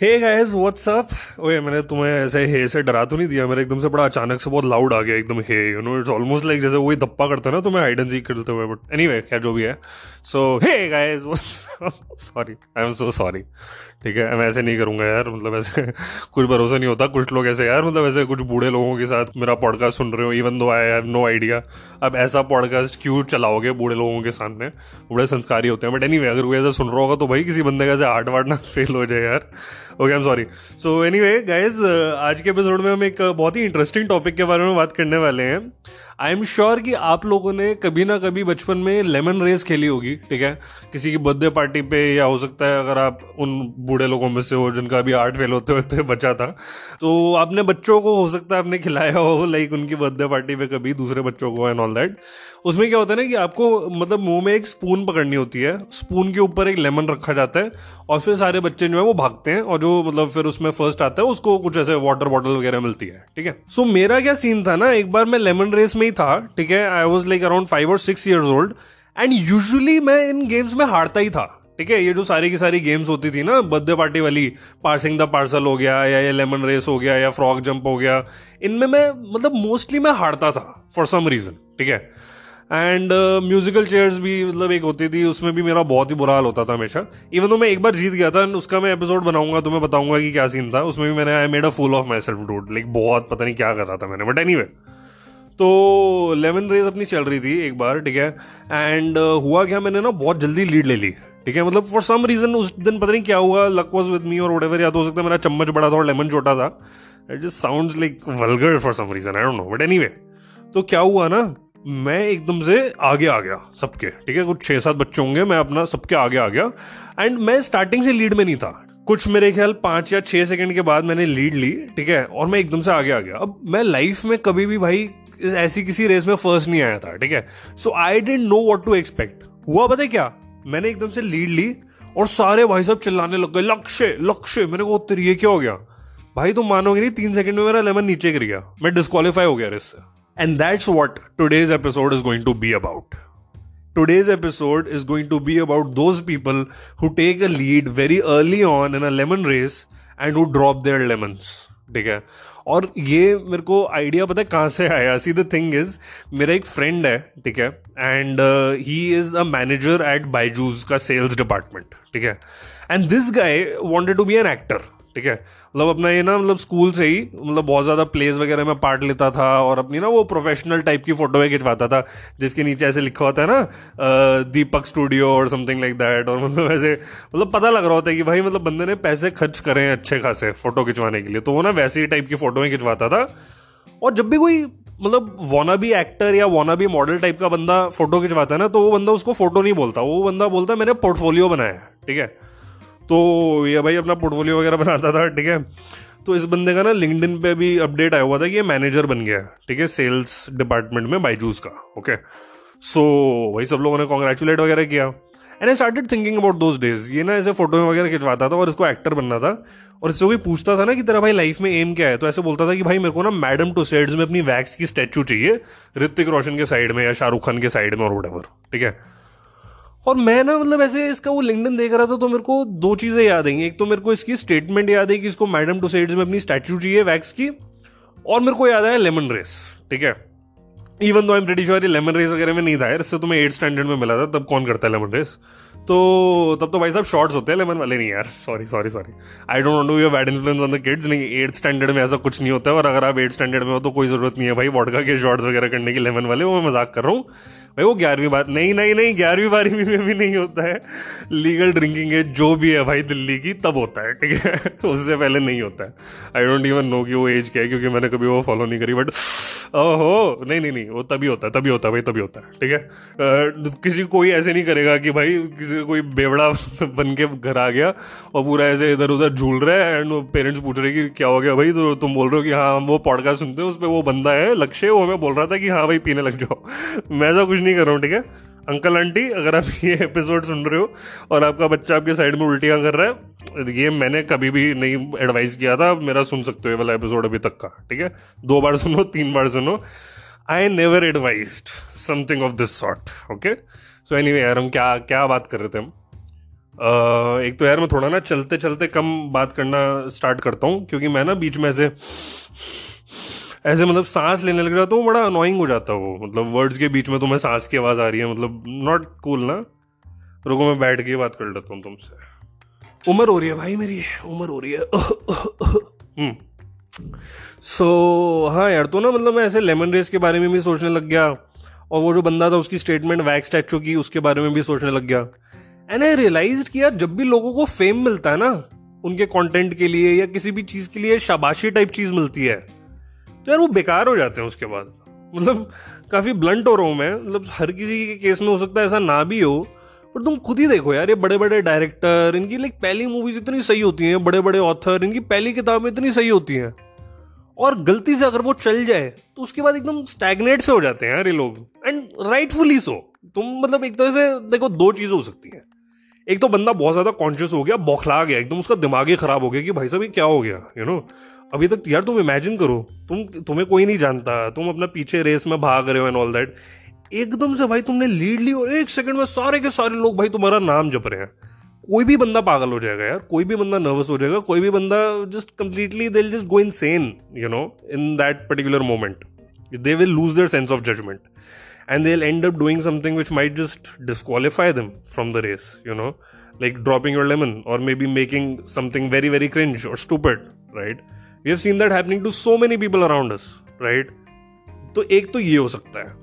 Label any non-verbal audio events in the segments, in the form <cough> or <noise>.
Hey guys what's up ओए, मैंने तुम्हें ऐसे हे से डरा तो नहीं दिया? मेरे एकदम से बड़ा अचानक से बहुत लाउड आ गया, एकदम hey you know it's almost like जैसे वही धप्पा करता ना तुम्हें हाइड एंड सीक खेलते हुए बट एनीवे क्या जो भी है। So hey guys sorry I am so sorry ठीक है, मैं ऐसे नहीं करूँगा यार मतलब ऐसे <laughs> कुछ भरोसा नहीं होता, कुछ लोग ऐसे यार मतलब ऐसे कुछ बूढ़े लोगों के साथ मेरा पॉडकास्ट सुन रहे हो even though I have no idea अब ऐसा पॉडकास्ट क्यों चलाओगे बूढ़े लोगों के सामने? बड़े संस्कारी होते हैं बट एनी अगर कोई ऐसा सुन रहा होगा तो भाई किसी बंदे का ऐसे हार्ट वार्ट ना <laughs> फेल हो जाए यार। Okay I am sorry so anyway guys आज के एपिसोड में हम एक uh, बहुत ही इंटरेस्टिंग टॉपिक के बारे में बात करने वाले हैं। आई एम श्योर कि आप लोगों ने कभी ना कभी बचपन में लेमन रेस खेली होगी, ठीक है? किसी की बर्थडे पार्टी पे या हो सकता है अगर आप उन बूढ़े लोगों में से हो जिनका अभी आर्ट फेल होते होते बचा था। तो आपने बच्चों को, हो सकता है आपने खिलाया हो लाइक उनकी बर्थडे पार्टी पे कभी, दूसरे बच्चों को एंड ऑल दैट उसमें क्या होता है ना कि आपको मतलब मुँह में एक स्पून पकड़नी होती है। स्पून के ऊपर एक लेमन रखा जाता है और फिर सारे बच्चे जो है वो भागते हैं और जो मतलब फिर उसमें फ़र्स्ट आता है, उसको कुछ ऐसे वाटर बॉटल वगैरह मिलती है, ठीक है? सो मेरा क्या सीन था ना, एक बार मैं लेमन रेस में ही था, ठीक है? I was like around five और six years old and usually मैं इन गेम्स में हारता ही था, ठीक है? ये जो सारी की सारी गेम्स होती थी ना बर्थडे पार्टी वाली पार्सिंग द पार्सल हो गया, या ये लेमन रेस हो गया, या फ्रॉक जंप हो गया, इनमें मैं मतलब मोस्टली मैं हारता था फॉर सम रीजन ठीक है? एंड म्यूजिकल चेयर्स भी मतलब एक होती थी, उसमें भी मेरा बहुत ही बुरा हाल होता था हमेशा। इवन तो मैं एक बार जीत गया था उसका मैं एपिसोड बनाऊँगा तो मैं बताऊँगा कि क्या सीन था, उसमें भी मैंने I made a fool of myself dude like बहुत, पता नहीं क्या कर रहा था मैंने बट एनी तो लेमन रेस अपनी चल रही थी एक बार ठीक है? एंड uh, हुआ क्या मैंने ना बहुत जल्दी लीड ले ली ठीक है? मतलब फॉर सम रीजन उस दिन पता नहीं क्या हुआ लक वॉज़ विद मी और वट या तो हो सकता है मेरा चम्मच बड़ा था और लेमन छोटा था। It just sound like vulgar for some reason I don't know but any तो क्या हुआ ना मैं एकदम से आगे आ गया सबके ठीक है? कुछ छः सात बच्चे होंगे मैं अपना सबके आगे आ गया। एंड मैं स्टार्टिंग से लीड में नहीं था। कुछ मेरे ख्याल पाँच या छह सेकंड के बाद मैंने लीड ली ठीक है? और मैं एकदम से आगे आ गया। अब मैं लाइफ में कभी भी भाई ऐसी किसी रेस में फ़र्स्ट नहीं आया था, ठीक है? So I didn't know what to expect हुआ पता क्या? मैंने एकदम से लीड ली और सारे भाई साहब चिल्लाने लग गए, लक्ष्य लक्ष्य मैंने कहा उत्तर तो ये क्या हो गया? भाई, तुम मानोगे नहीं, तीन सेकंड में मेरा लेमन नीचे गिर गया। मैं डिस्कालीफाई हो गया रेस से। And that's what today's episode is going to be about today's episode is going to be about those people who take a lead very early on in a lemon race and who drop their lemons ठीक है? और ये मेरे को idea पता है कहाँ से आया? सी द थिंग इज़ मेरा एक फ्रेंड है, ठीक है? And he is a manager at Byju's का सेल्स डिपार्टमेंट ठीक है? And this guy wanted to be an actor ठीक है? मतलब अपना ये ना मतलब स्कूल से ही मतलब बहुत ज़्यादा प्लेस वगैरह में पार्ट लेता था और अपनी ना वो प्रोफेशनल टाइप की फ़ोटो खिंचवाता था, जिसके नीचे ऐसे लिखा होता है ना दीपक स्टूडियो और समथिंग लाइक दैट और मतलब ऐसे मतलब पता लग रहा होता है कि भाई मतलब बंदे ने पैसे खर्च करें अच्छे खासे फ़ोटो खिंचवाने के लिए। तो वो ना वैसे ही टाइप की फ़ोटो खिंचवाता था। और जब भी कोई मतलब वोना भी एक्टर या वोना भी मॉडल टाइप का बंदा फ़ोटो खिंचवाता है ना तो वो बंदा उसको फ़ोटो नहीं बोलता। वो बंदा बोलता है, मैंने पोर्टफोलियो बनाया ठीक है? तो ये भाई अपना पोर्टफोलियो वगैरह बनाता था, ठीक है? तो इस बंदे का ना लिंकडिन पे भी अपडेट आया हुआ था कि ये मैनेजर बन गया ठीक है? सेल्स डिपार्टमेंट में बाइजूस का ओके सो वही सब लोगों ने कॉन्ग्रेचुलेट वगैरह किया। And I started thinking about those days ये ना ऐसे फ़ोटो में वगैरह खिंचवाता था और इसको एक्टर बनना था। और इससे कोई पूछता था ना कि तेरा भाई लाइफ में एम क्या है? तो ऐसे बोलता था कि भाई मेरे को ना मैडम टू सेड्स में अपनी वैक्स की स्टैचू चाहिए ऋतिक रोशन के साइड में या शाहरुख खान के साइड में और वट ठीक है? और मैं ना मतलब ऐसे इसका वो लिंकडन देख रहा था तो मेरे को दो चीज़ें याद आई। एक तो मेरे को इसकी स्टेटमेंट याद है कि इसको मैडम टू सेड्स में अपनी स्टैचू चाहिए वैक्स की, और मेरे को याद आया लेमन रेस ठीक है? Even though I am pretty sure lemon race वगैरह में नहीं था इससे तो मैं एट स्टैंडर्ड में मिला था, तब कौन करता है लेमन रेस तो तब तो भाई साहब शॉर्ट्स होते हैं, लेमन वाले। नहीं यार sorry sorry sorry I don't know your bad influence on the kids नहीं एट स्टैंडर्ड में ऐसा कुछ नहीं होता है, और अगर आप एट स्टैंडर्ड में हो तो कोई ज़रूरत नहीं है भाई वॉडका के शॉर्ट्स वगैरह करने की, लेमन वाले, वो मैं मज़ाक कर रहा हूँ। भाई वो ग्यारहवीं बार, नहीं नहीं नहीं, ग्यारहवीं बारहवीं में भी नहीं होता है। लीगल ड्रिंकिंग एज जो भी है भाई दिल्ली की, तब होता है, ठीक है? <laughs> उससे पहले नहीं होता है। आई डोंट इवन नो कि वो एज क्या है, क्योंकि मैंने कभी वो फॉलो नहीं करी बट ओहो, नहीं नहीं नहीं, वो तभी होता है, तभी होता है, भाई, तभी होता है, ठीक है? किसी कोई ऐसे नहीं करेगा कि भाई, किसी कोई बेवड़ा <laughs> बन के घर आ गया और पूरा ऐसे इधर उधर झूल रहा है एंड पेरेंट्स पूछ रहे कि क्या हो गया? भाई तो तुम बोल रहे हो कि हाँ हम वो पॉडकास्ट सुनते हैं, उस पर वो बंदा है, लक्ष्य, वो हमें बोल रहा था कि हाँ भाई, पीने लग जाओ। <laughs> मैं ऐसा कुछ नहीं कर रहा हूँ, ठीक है? अंकल आंटी, अगर आप ये एपिसोड सुन रहे हो और आपका बच्चा आपके साइड में उल्टियाँ कर रहा है, ये मैंने कभी भी नहीं एडवाइस किया था मेरा सुन सकते हो ये वाला एपिसोड अभी तक का, ठीक है? दो बार सुनो, तीन बार सुनो। I never advise something of this sort okay so anyway यार, हम क्या क्या बात कर रहे थे हम? एक तो यार, मैं थोड़ा ना चलते चलते कम बात करना स्टार्ट करता हूँ, क्योंकि मैं ना बीच में ऐसे ऐसे मतलब सांस लेने लग जाता हूँ बड़ा अनोइंग हो जाता है वो। मतलब वर्ड्स के बीच में तुम्हें सांस की आवाज़ आ रही है मतलब नॉट कूल ना? रुको मैं बैठ के बात कर लेता हूँ तुमसे। उम्र हो रही है भाई मेरी उम्र हो रही है। सो hmm. so, हाँ यार तो ना मतलब मैं ऐसे लेमन रेस के बारे में भी सोचने लग गया और वो जो बंदा था उसकी स्टेटमेंट वैक्स स्टैचू की उसके बारे में भी सोचने लग गया। एंड आई रियलाइज़ कि यार जब भी लोगों को फेम मिलता है ना उनके कंटेंट के लिए या किसी भी चीज़ के लिए शाबाशी टाइप चीज़ मिलती है। तो यार वो बेकार हो जाते हैं उसके बाद। मतलब काफ़ी ब्लंट हो रहा हूँ मैं। मतलब हर किसी के केस में हो सकता है ऐसा ना भी हो, पर तुम खुद ही देखो यार, ये बड़े बड़े डायरेक्टर इनकी लाइक पहली मूवीज़ इतनी सही होती हैं बड़े बड़े ऑथर इनकी पहली किताबें इतनी सही होती हैं। और गलती से अगर वो चल जाए तो उसके बाद एकदम स्टैगनेट से हो जाते हैं यार ये लोग। एंड राइटफुली सो तुम मतलब एक तरह से, देखो, दो चीज़ें हो सकती हैं। एक तो बंदा बहुत ज़्यादा कॉन्शियस हो गया, बौखला गया, एकदम उसका दिमाग ही खराब हो गया कि भाई साहब ये क्या हो गया यू you नो know? अभी तक यार तुम इमेजिन करो तुम तुम्हें कोई नहीं जानता तुम अपना पीछे रेस में भाग रहे हो एंड ऑल दैट एकदम से भाई तुमने लीड ली और एक सेकंड में सारे के सारे लोग भाई तुम्हारा नाम जप रहे हैं। कोई भी बंदा पागल हो जाएगा यार कोई भी बंदा नर्वस हो जाएगा कोई भी बंदा just completely they just go insane you know in that particular moment they will lose their sense of judgement and they'll end up doing something which might just disqualify them from the race, you know, like dropping your lemon or maybe making something very very cringe or stupid, right? We have seen that happening to so many people around us, right? तो एक तो ये हो सकता है।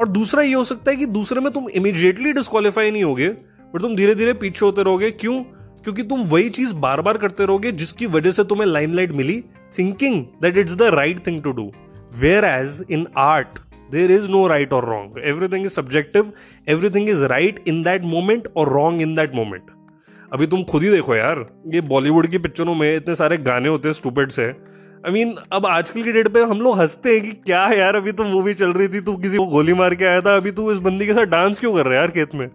और दूसरा ये हो सकता है कि दूसरे में तुम इमीडिएटली डिस्कालीफाई नहीं होगे बट तुम धीरे धीरे पीछे होते रहोगे। क्यों? क्योंकि तुम वही चीज़ बार बार करते रहोगे जिसकी वजह से तुम्हें limelight milli thinking that it's the right thing to do whereas in art there is no right और wrong everything is subjective everything is right in that moment और रॉन्ग इन दैट मोमेंट अभी तुम खुद ही देखो यार, ये बॉलीवुड की पिक्चरों में इतने सारे गाने होते हैं स्टूपेड से। आई मीन अब आजकल की डेट पे हम लोग हँसते हैं कि क्या है यार, अभी तो मूवी चल रही थी, तू किसी को गोली मार के आया था, अभी तू इस बंदी के साथ डांस क्यों कर रहा है यार खेत में?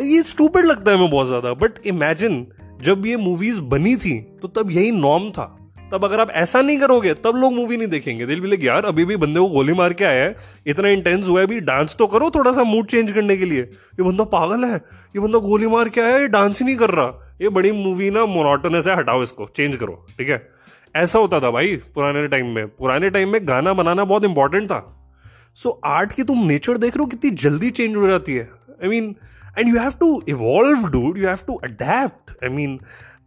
ये स्टूपेड लगता है हमें बहुत ज़्यादा बट इमेजिन जब ये मूवीज़ बनी थी तो तब यही नॉर्म था। तब अगर आप ऐसा नहीं करोगे तब लोग मूवी नहीं देखेंगे। दिल भी यार अभी भी बंदे को गोली मार के आया है इतना इंटेंस हुआ है अभी डांस तो करो थोड़ा सा मूड चेंज करने के लिए। ये बंदा पागल है ये बंदा गोली मार के आया है डांस ही नहीं कर रहा। ये बड़ी मूवी ना मोनोटनस है हटाओ इसको चेंज करो ठीक है? ऐसा होता था भाई पुराने टाइम में। पुराने टाइम में गाना बनाना बहुत इंपॉर्टेंट था। सो so, आर्ट की तुम नेचर देख रहे हो कितनी जल्दी चेंज हो जाती है। I mean and you have to evolve dude you have to adapt I mean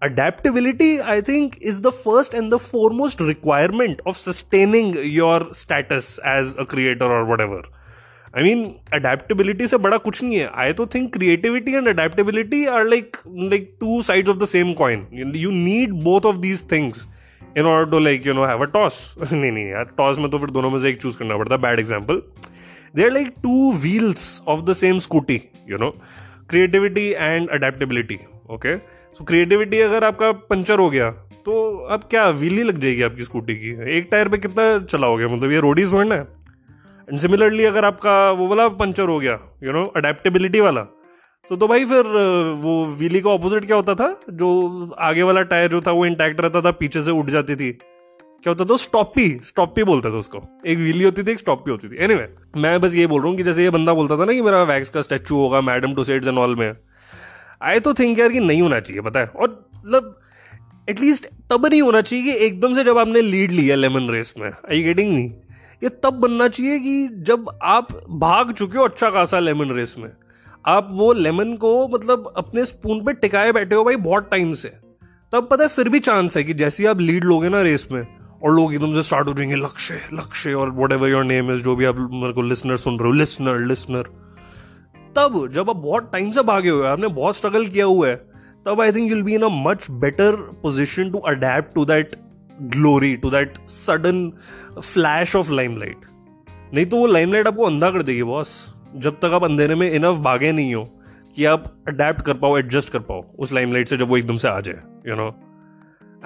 adaptability i think is the first and the foremost requirement of sustaining your status as a creator or whatever I mean, adaptability से बड़ा कुछ नहीं है I तो think creativity and adaptability are like like two sides of the same coin. You need both of these things in order to like you know have a toss. नहीं नहीं यार toss में तो फिर दोनों में से एक choose करना पड़ता है bad example. They are like two wheels of the same scooty. You know, creativity and adaptability. Okay. So creativity अगर आपका पंचर हो गया तो अब क्या व्हीली लग जाएगी आपकी स्कूटी की? एक टायर पे कितना चलाओगे? मतलब ये रोडीज थोड़ा है? एंड सिमिलरली अगर आपका वो वाला पंचर हो गया यू नो अडेप्टेबिलिटी वाला तो तो भाई फिर वो व्हीली का ऑपोजिट क्या होता था? जो आगे वाला टायर जो था वो इंटैक्ट रहता था पीछे से उठ जाती थी। क्या होता था? स्टॉपी स्टॉपी बोलते थे उसको। एक व्हीली होती थी एक स्टॉपी होती थी। एनीवे anyway, मैं बस ये बोल रहा हूँ कि जैसे ये बंदा बोलता था ना कि मेरा वैक्स का स्टैचू होगा madam two sets and all में। आई तो थिंक यार कि नहीं होना चाहिए, पता है? और मतलब एटलीस्ट तब नहीं होना चाहिए कि एकदम से जब आपने लीड लिया लेमन रेस में आई गेटिंग नहीं ये तब बनना चाहिए कि जब आप भाग चुके हो अच्छा खासा लेमन रेस में, आप वो लेमन को मतलब अपने स्पून पे टिकाए बैठे हो भाई बहुत टाइम से। तब पता है फिर भी चांस है कि जैसे ही आप लीड लोगे ना रेस में, और लोग एकदम से स्टार्ट हो जाएँगे, लक्ष्य लक्ष्य और whatever your name is जो भी आप मेरे को लिसनर सुन रहे हो लिसनर लिसनर तब जब आप बहुत टाइम से भागे हुए आपने बहुत स्ट्रगल किया हुआ है तब I think you'll be in a much better position to adapt to that glory to that sudden flash of limelight नहीं तो वो लाइमलाइट आपको अंधा कर देगी बॉस जब तक आप अंधेरे में इनफ भागे नहीं हो कि आप अडेप्ट कर पाओ एडजस्ट कर पाओ उस लाइमलाइट से जब वो एकदम से आ जाए you know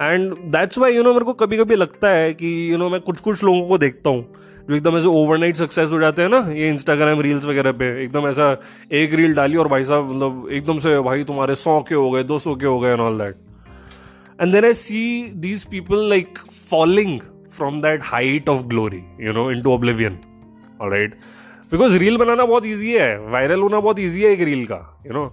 and that's why you know मेरे को कभी कभी लगता है कि यू you नो know, मैं कुछ कुछ लोगों को देखता हूँ जो एकदम ऐसे ओवरनाइट सक्सेस हो जाते हैं ना, ये इंस्टाग्राम रील्स वगैरह पे, एकदम ऐसा एक रील डाली और भाई साहब मतलब एकदम से भाई तुम्हारे सौ के हो गए, दो सौ के हो गए and all that and then I see these people like following from that height of glory you know into oblivion right because reel बनाना बहुत ईजी है वायरल होना बहुत ईजी है एक रील का यू नो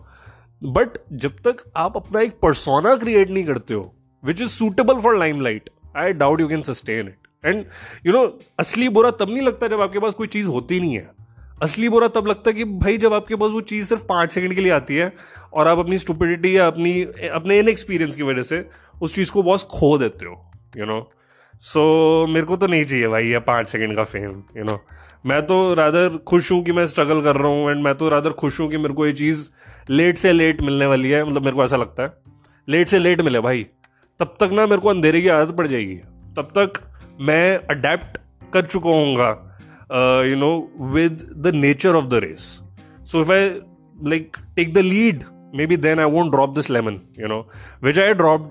बट जब तक आप अपना एक परसोना क्रिएट नहीं करते हो which is suitable for limelight I doubt you can sustain it and you know असली बुरा तब नहीं लगता जब आपके पास कोई चीज़ होती नहीं है। असली बुरा तब लगता है कि भाई जब आपके पास वो चीज़ सिर्फ़ पाँच सेकंड के लिए आती है और आप अपनी स्टूपिडिटी या अपनी, अपने इन एक्सपीरियंस की वजह से उस चीज़ को बहुत खो देते हो यू नो सो मेरे को तो नहीं चाहिए भाई ये पाँच सेकंड का फेम यू नो मैं तो रादर खुश हूँ कि मैं स्ट्रगल कर रहा हूँ एंड मैं तो रादर खुश हूँ कि मेरे को ये चीज़ लेट से लेट मिलने वाली है। मतलब मेरे को ऐसा लगता है। लेट से लेट मिले भाई। तब तक ना मेरे को अंधेरे की आदत पड़ जाएगी। तब तक मैं अडेप्ट कर चुका हूँ you know with the nature of the race so if I like take the lead maybe then I won't drop this lemon you know which I dropped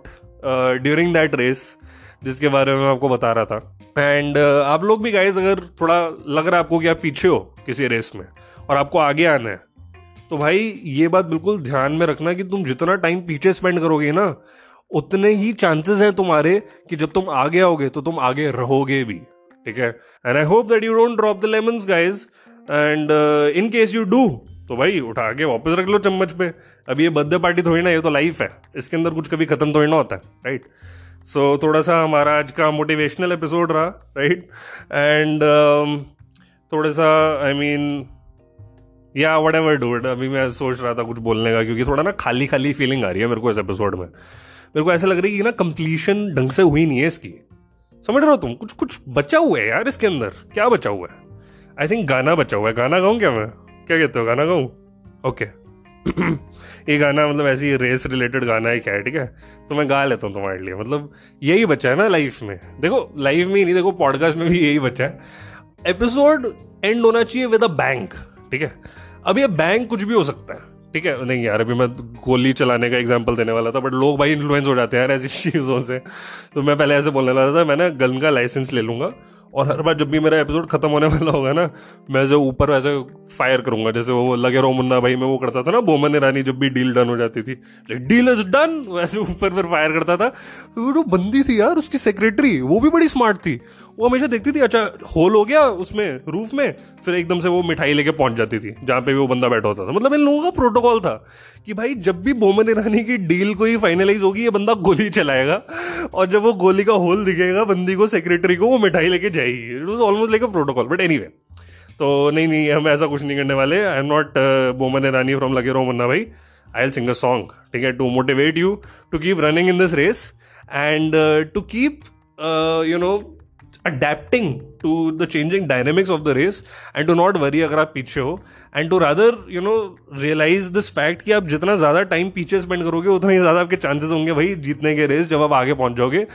during that race जिसके बारे में मैं आपको बता रहा था। एंड uh, आप लोग भी गाइज़ अगर थोड़ा लग रहा है आपको कि आप पीछे हो किसी रेस में और आपको आगे आना है तो भाई ये बात बिल्कुल ध्यान में रखना कि तुम जितना टाइम पीछे स्पेंड करोगे ना उतने ही चांसेस हैं तुम्हारे कि जब तुम आगे आओगे तो तुम आगे रहोगे भी। ठीक है? And I hope that you don't drop the lemons guys and in case you do तो भाई उठा के वापस रख लो चम्मच पे। अभी ये बर्थडे पार्टी थोड़ी ना ये तो लाइफ है। इसके अंदर कुछ कभी खत्म थोड़ी ना होता है राइट सो so, थोड़ा सा हमारा आज का मोटिवेशनल एपिसोड रहा राइट एंड um, थोड़ा सा आई मीन या वट एवर डू इट अभी मैं सोच रहा था कुछ बोलने का क्योंकि थोड़ा ना खाली खाली फीलिंग आ रही है मेरे को इस एपिसोड में। मेरे को ऐसा लग रहा है कि ना कंप्लीशन ढंग से हुई नहीं है इसकी। समझ रहे हो तुम? कुछ कुछ बचा हुआ है यार इसके अंदर। क्या बचा हुआ है? आई थिंक गाना बचा हुआ है। गाना गाऊं क्या मैं? क्या कहते हो? गाना गाऊं? ओके <clears throat> ये गाना मतलब ऐसी रेस रिलेटेड गाना ही क्या है ठीक है? तो मैं गा लेता हूँ तुम्हारे लिए। मतलब यही बचा है ना लाइफ में। देखो लाइफ में ही नहीं, देखो पॉडकास्ट में भी यही बचा है। एपिसोड एंड होना चाहिए विद अ बैंक ठीक है? अब ये बैंक कुछ भी हो सकता है। ठीक है, नहीं यार, अभी मैं गोली चलाने का एग्ज़ाम्पल देने वाला था बट लोग भाई इन्फ्लुएंस हो जाते हैं यार ऐसी <laughs> चीज़ों से। तो मैं पहले ऐसे बोलने वाला था मैं ना गन का लाइसेंस ले लूँगा और हर बार जब भी मेरा एपिसोड खत्म होने वाला होगा ना, मैं जो ऊपर ऐसे फायर करूँगा, जैसे वो लगे रो मुन्ना भाई मैं वो करता था ना, बोमन ईरानी जब भी डील डन हो जाती थी डील इज़ डन वैसे ऊपर पर फायर करता था। वो जो बंदी थी यार, उसकी सेक्रेटरी वो भी बड़ी स्मार्ट थी। वो हमेशा देखती थी अच्छा होल हो गया उसमें रूफ में, फिर एकदम से वो मिठाई लेके पहुँच जाती थी, जहाँ पे भी वो बंदा बैठा होता था। मतलब इन लोगों का प्रोटोकॉल था कि भाई जब भी बोमन ईरानी की डील कोई फाइनलाइज होगी, ये बंदा गोली चलाएगा और जब वो गोली का होल दिखेगा, बंदी को सेक्रेटरी को, वो मिठाई लेके जाएगी। It was almost like a protocol but any तो नहीं नहीं, हम ऐसा कुछ नहीं करने वाले। I am not Boman Irani from Lage Raho Munna Bhai. I'll sing a song ठीक है? To motivate you to keep running in this race and to keep you know adapting to the changing dynamics of the race and to not worry अगर आप पीछे हो and to rather you know realise this fact कि आप जितना ज़्यादा time पीछे spend करोगे उतना ही ज़्यादा आपके चांसेस होंगे भाई जीतने के रेस जब आप आगे पहुँच जाओगे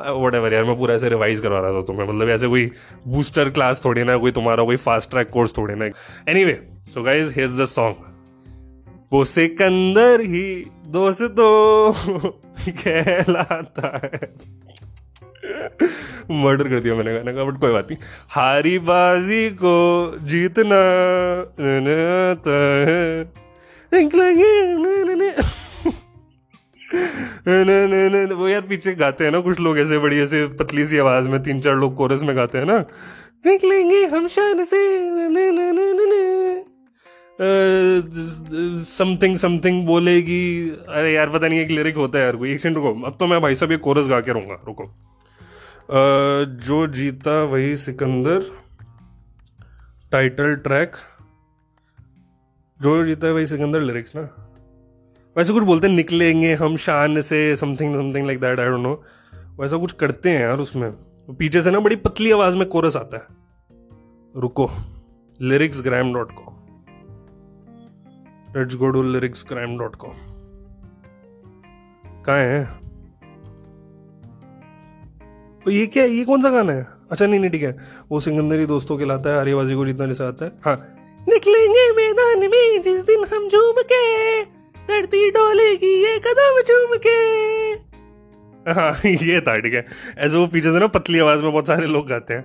वट एवर यार मैं पूरा ऐसे रिवाइज करवा रहा था तुम्हें मतलब ऐसे कोई बूस्टर क्लास थोड़ी ना कोई तुम्हारा कोई फास्ट ट्रैक कोर्स थोड़ी ना anyway so guys here's the song वो सिकंदर ही दोस्तों <laughs> कहलाता है। मर्डर कर दिया मैंने गाना का बट कोई बात नहीं। हारी बाजी को जीतना वो यार पीछे गाते हैं ना कुछ लोग ऐसे बड़ी, ऐसे पतली सी आवाज़ में, तीन चार लोग कोरस में गाते हैं ना। निकलेंगे हम शान से समथिंग समथिंग बोलेगी। अरे यार, पता नहीं एक लिरिक होता है यार, कोई। एक सेकंड रुको, अब तो मैं भाई साहब ये कोरस गा के रहूँगा, रुको। जो जीता वही सिकंदर। टाइटल ट्रैक जो जीता है वही सिकंदर लिरिक्स ना। वैसे कुछ बोलते निकलेंगे हम शान से something something like that I don't know वैसा कुछ करते हैं यार उसमें। पीछे से ना बड़ी पतली आवाज़ में कोरस आता है। रुको। Lyricsgram dot com let's go to lyricsgram dot com कहा है? तो ये क्या ये कौन सा गाना है? अच्छा नहीं नहीं, ठीक है। वो सिंगंदरी दोस्तों के लाता है आर्यबाजी को जितना जैसे आता है। हाँ। निकलेंगे मैदान में, जिस दिन हम झूम के धरती डोलेगी ये कदम झूम के हाँ ये था, ठीक है। ऐसे वो पीछे से ना पतली आवाज़ में बहुत सारे लोग गाते हैं।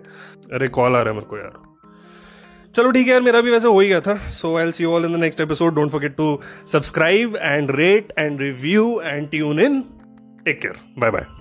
अरे, कॉल आ रहा है मेरे को, यार। चलो, ठीक है, यार, मेरा भी वैसे हो ही गया था। So I see all in the next episode don't forget to subscribe and rate and review and tune in take care bye bye